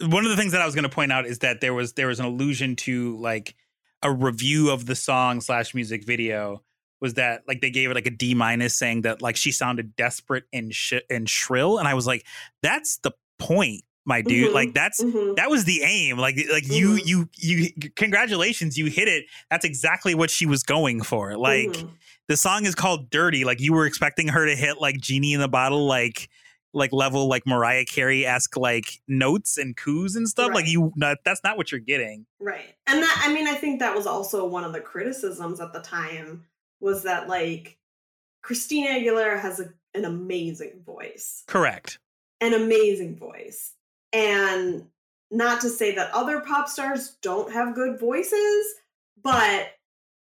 One of the things that I was going to point out is that there was there was an allusion to like a review of the song slash music video was that like they gave it like a D minus, saying that like she sounded desperate and sh- and shrill, and I was like, that's the point, my dude.
Mhm.
Like that's
Mhm.
that was the aim. Like like you
Mhm.
you you congratulations, you hit it. That's exactly what she was going for. Like
Mhm.
the song is called Dirrty. Like you were expecting her to hit like Genie in the Bottle, like like level like Mariah Carey esque like notes and coos and stuff. Like you, not, that's not what you're getting.
right and that i mean i think that was also one of the criticisms at the time was that like christina aguilera has a, an amazing voice
Correct.
an amazing voice. And not to say that other pop stars don't have good voices, but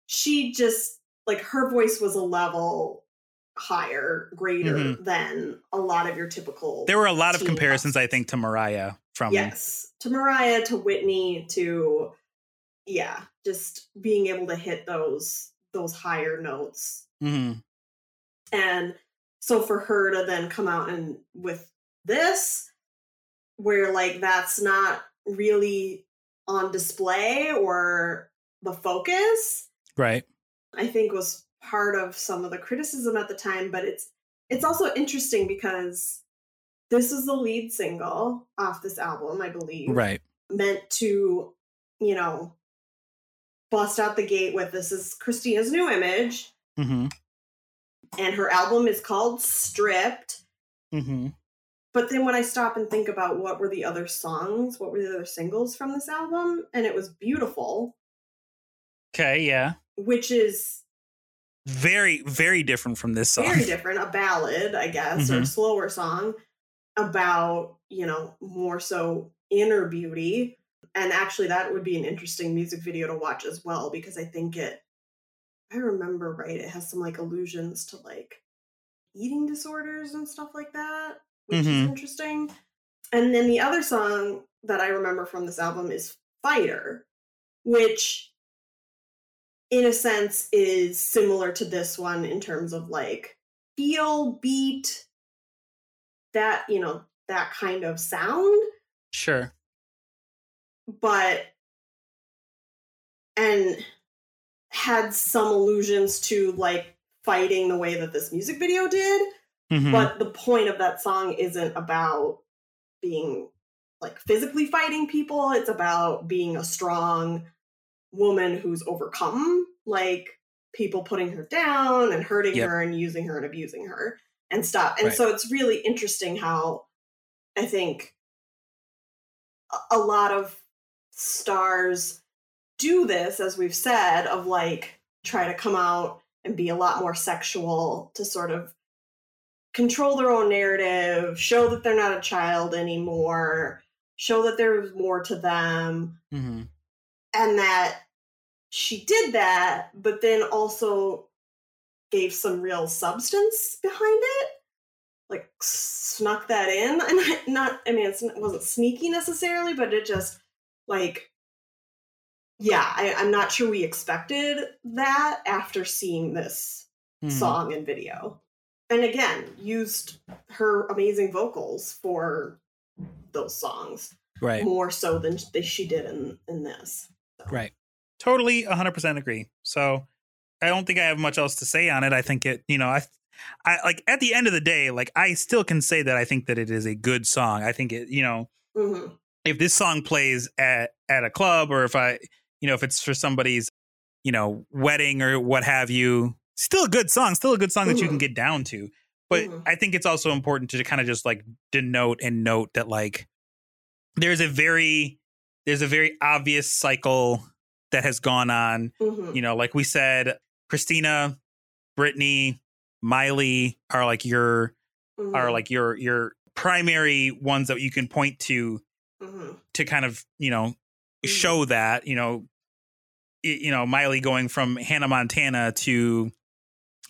she just like her voice was a level higher, greater than a lot of your typical
Mm-hmm. There were a lot of comparisons, I think, to Mariah from.
Yes. To Mariah, to Whitney, to yeah, just being able to hit those those higher notes
Mhm.
and so for her to then come out and with this, where like that's not really on display or the focus,
Right.
I think was part of some of the criticism at the time. But it's it's also interesting because this is the lead single off this album, I believe.
Right.
Meant to, you know, bust out the gate with this is Christina's new image
hmm
and her album is called Stripped.
hmm
but then when I stop and think about what were the other songs, what were the other singles from this album, and it was beautiful,
Okay, yeah.
which is
Very, very different from this song.
very different, a ballad, I guess, or a
Mhm.
slower song about, you know, more so inner beauty. And actually, that would be an interesting music video to watch as well, because I think it i remember right, it has some like allusions to like eating disorders and stuff like that, which is
Mhm.
interesting. And then the other song that I remember from this album is Fighter, which in a sense is similar to this one in terms of like feel beat that you know that kind of sound
Sure.
but and had some allusions to like fighting the way that this music video did
Mhm.
but the point of that song isn't about being like physically fighting people it's about being a strong woman who's overcome like people putting her down and hurting
Yep.
her and using her and abusing her and stuff and
Right.
so it's really interesting how i think a- lot of stars do this as we've said of like try to come out and be a lot more sexual to sort of control their own narrative, show that they're not a child anymore, show that there's more to them,
Mhm.
And that she did that, but then also gave some real substance behind it. Like snuck that in, (laughs) and I, not. I mean, it wasn't sneaky necessarily, but it just like, yeah. I, I'm not sure we expected that after seeing this
Mhm.
song and video. And again, used her amazing vocals for those songs
Right.
more so than she did in in this. So.
Right. Totally 100% agree. So I don't think I have much else to say on it. I think it, you know, I I like at the end of the day, like I still can say that I think that it is a good song. I think it, you know,
Mhm.
if this song plays at at a club or if I, you know, if it's for somebody's, you know, wedding or what have you, still a good song, still a good song that you can
Mhm.
get down to. But
Mhm.
I think it's also important to kind of just like denote and note that like there's a very there's a very obvious cycle that has gone on.
Mhm.
You know, like we said, Christina, Brittany, Miley are like your
Mhm.
are like your your primary ones that you can point to
Mhm.
to kind of you know
Mhm.
show that you know y- you know Miley going from Hannah Montana to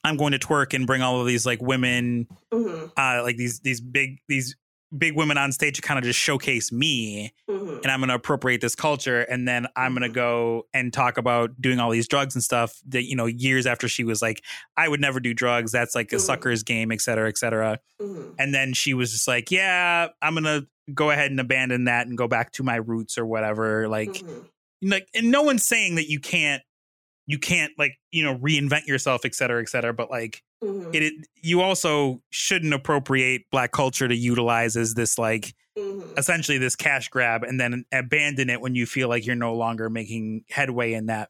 I'm going to twerk and bring all of these like women
Mhm.
uh like these these big these big women on stage to kind of just showcase me
Mhm.
and I'm going to appropriate this culture and then I'm going to
Mhm.
go and talk about doing all these drugs and stuff that you know years after she was like I would never do drugs that's like a
Mhm.
sucker's game et cetera et cetera
Mhm.
and then she was just like yeah I'm going to go ahead and abandon that and go back to my roots or whatever like
Mhm.
like and no one's saying that you can't you can't like you know reinvent yourself et cetera et cetera but like
Mhm.
it, it you also shouldn't appropriate black culture to utilize as this like
Mhm.
essentially this cash grab and then abandon it when you feel like you're no longer making headway in that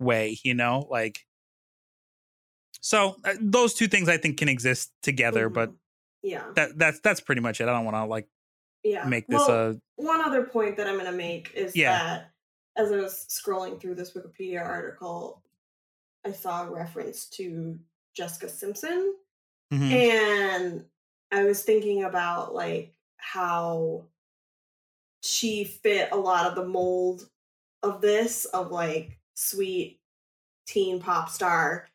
way you know like so uh, those two things i think can exist together but
Mhm. yeah,
that that's that's pretty much it i don't want to like
yeah.
make this
Well,
a
one other point that I'm going to make is
Yeah.
that as I was scrolling through this Wikipedia article, I saw a reference to Jessica Simpson,
mhm,
and I was thinking about like how she fit a lot of the mold of this of like sweet teen pop star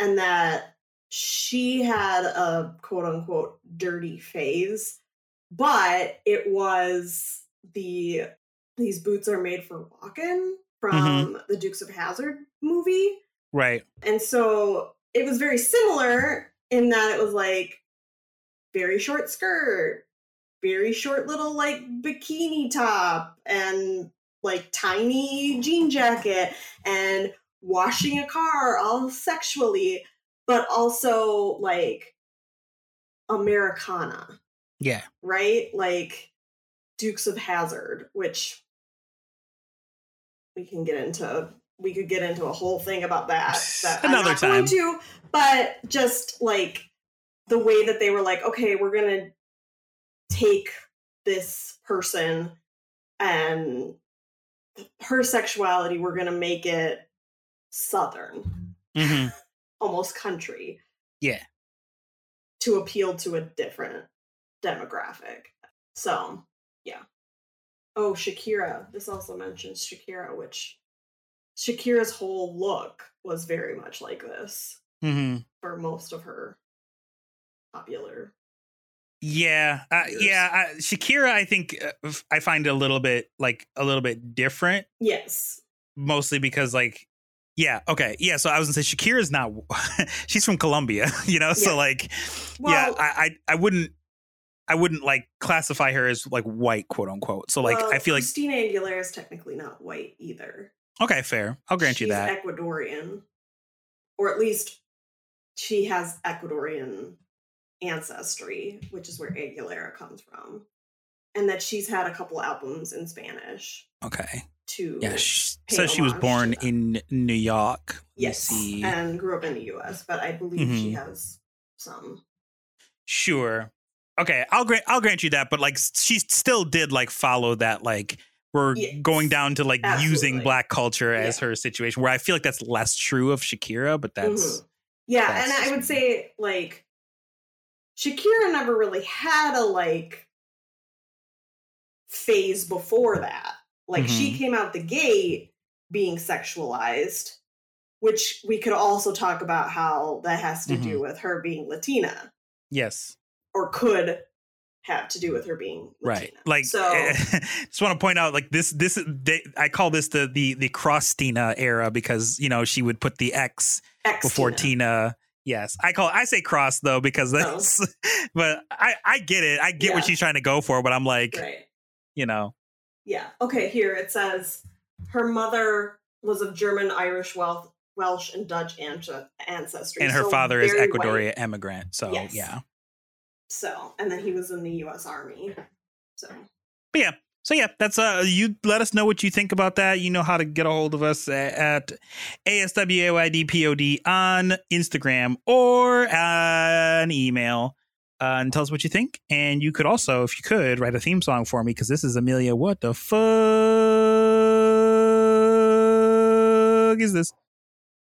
and that she had a quote unquote dirty phase but it was the these boots are made for walking mm-hmm. from the dukes of Hazzard movie.
Right.
And so it was very similar in that it was like very short skirt, very short little like bikini top, and like tiny jean jacket, and washing a car all sexually, but also like Americana,
yeah.
Right? Like Dukes of Hazzard, which we can get into. We could get into a whole thing about that. (laughs) that
Another time.
to, but just like the way that they were like, okay, we're gonna take this person and her sexuality, we're going to make it southern,
hmm (laughs)
almost country.
Yeah.
To appeal to a different demographic. So, yeah. Oh, Shakira. This also mentions Shakira, which Shakira's whole look was very much like this
hmm
for most of her popular.
Yeah, uh, yeah. I, Shakira, I think uh, I find a little bit like a little bit different,
Yes.
mostly because like, yeah, okay, yeah. So I was gonna say Shakira's not. (laughs) she's from Colombia, (laughs) you know. So
Yeah.
like, yeah, I, I I wouldn't I wouldn't like classify her as like white, quote unquote. So like,
well,
I feel like
Christina Aguilera is technically not white either.
okay, fair. I'll grant you that.
Ecuadorian, or at least she has Ecuadorian ancestry, which is where Aguilera comes from, and that she's had a couple albums in Spanish
Okay,
to
yeah. She says she was born in New York.
Yes, and grew up in the U.S., but I believe she
Mhm.
has some.
Sure. Okay, I'll grant I'll grant you that, but like she still did like follow that like we're
Yes.
going down to like using black culture as
Yeah.
her situation where I feel like that's less true of Shakira, but that's
Mhm. yeah,
that's
and I would say like Shakira never really had a like phase before that. Like she
Mhm.
came out the gate being sexualized, which we could also talk about how that has to do with her being Latina
yes.
Or could have to do with her being Latina.
Right. Like
so (laughs)
just want to point out like this this they, I call this the the the cross Tina era because you know she would put the X
ex
before Tina. Yes. I call I say cross though because
Oh.
that's (laughs) but I I get it. I get what she's trying to go for, but I'm like,
Right.
you know,
Yeah. Okay, here it says her mother was of German, Irish, Welsh, Welsh, and Dutch ancestry.
and her
so
father is Ecuadorian
white.
immigrant. So
Yes.
yeah.
So, and then he was in the U.S. Army. So,
But yeah. So yeah, that's uh you let us know what you think about that. You know how to get a hold of us a- at ASWAYDPOD on Instagram or an email. Uh, and tell us what you think. And you could also, if you could, write a theme song for me because this is Amelia. What the fuck is this?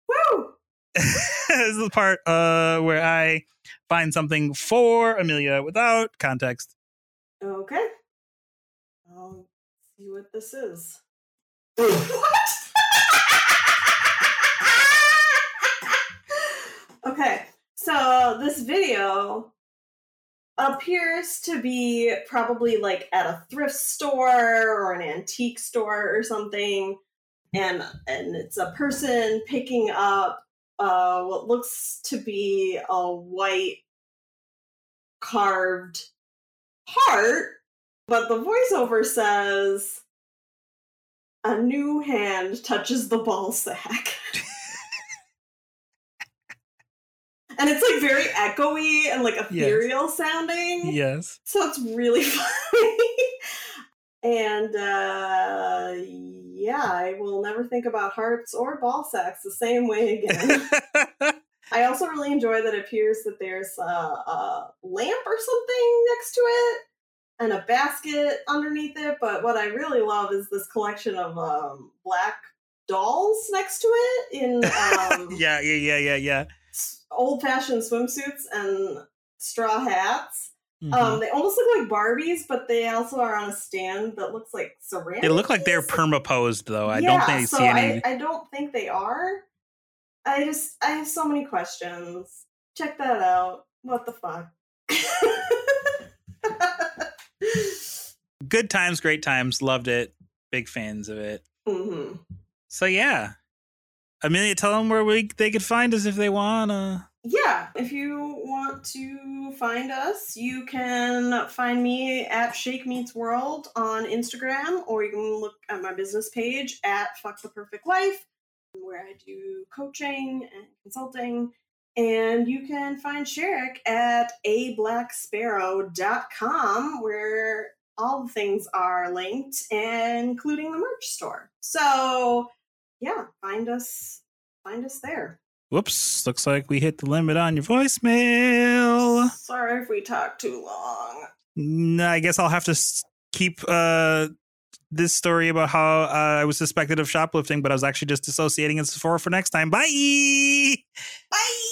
woo! (laughs)
this is the part uh, where I find something for Amelia without context.
Okay. I'll see what this is. what? (laughs) okay, so this video appears to be probably like at a thrift store or an antique store or something and and it's a person picking up uh what looks to be a white carved heart but the voiceover says a new hand touches the ball sack and it's like very echoey and like ethereal sounding
Yes.
so it's really (laughs) funny. And uh yeah, I will never think about hearts or ball sacks the same way again. (laughs) I also really enjoy that it appears that there's a, a lamp or something next to it and a basket underneath it. But what I really love is this collection of um, black dolls next to it in (laughs) um,
yeah, yeah, yeah, yeah, yeah.
old fashioned swimsuits and straw hats.
Mhm.
Um, they almost look like Barbies, but they also are on a stand that looks like ceramic.
they look like they're permaposed, though. I
yeah,
don't think I
so
see any.
I, I don't think they are. I just I have so many questions. Check that out. What the fuck?
Good times, great times. Loved it. Big fans of it.
hmm
So yeah, Amelia, tell them where we they could find us if they wanna.
Yeah, if you want to find us, you can find me at Shake Meets World on Instagram, or you can look at my business page at Fuck the Perfect Life, where I do coaching and consulting. And you can find Sherrick at ablacksparrow.com, where all the things are linked, including the merch store. So yeah, find us find us there.
Whoops! Looks like we hit the limit on your voicemail.
Sorry if we talk too long.
No, I guess I'll have to keep uh, this story about how uh, I was suspected of shoplifting, but I was actually just dissociating in Sephora for next time. Bye. Bye.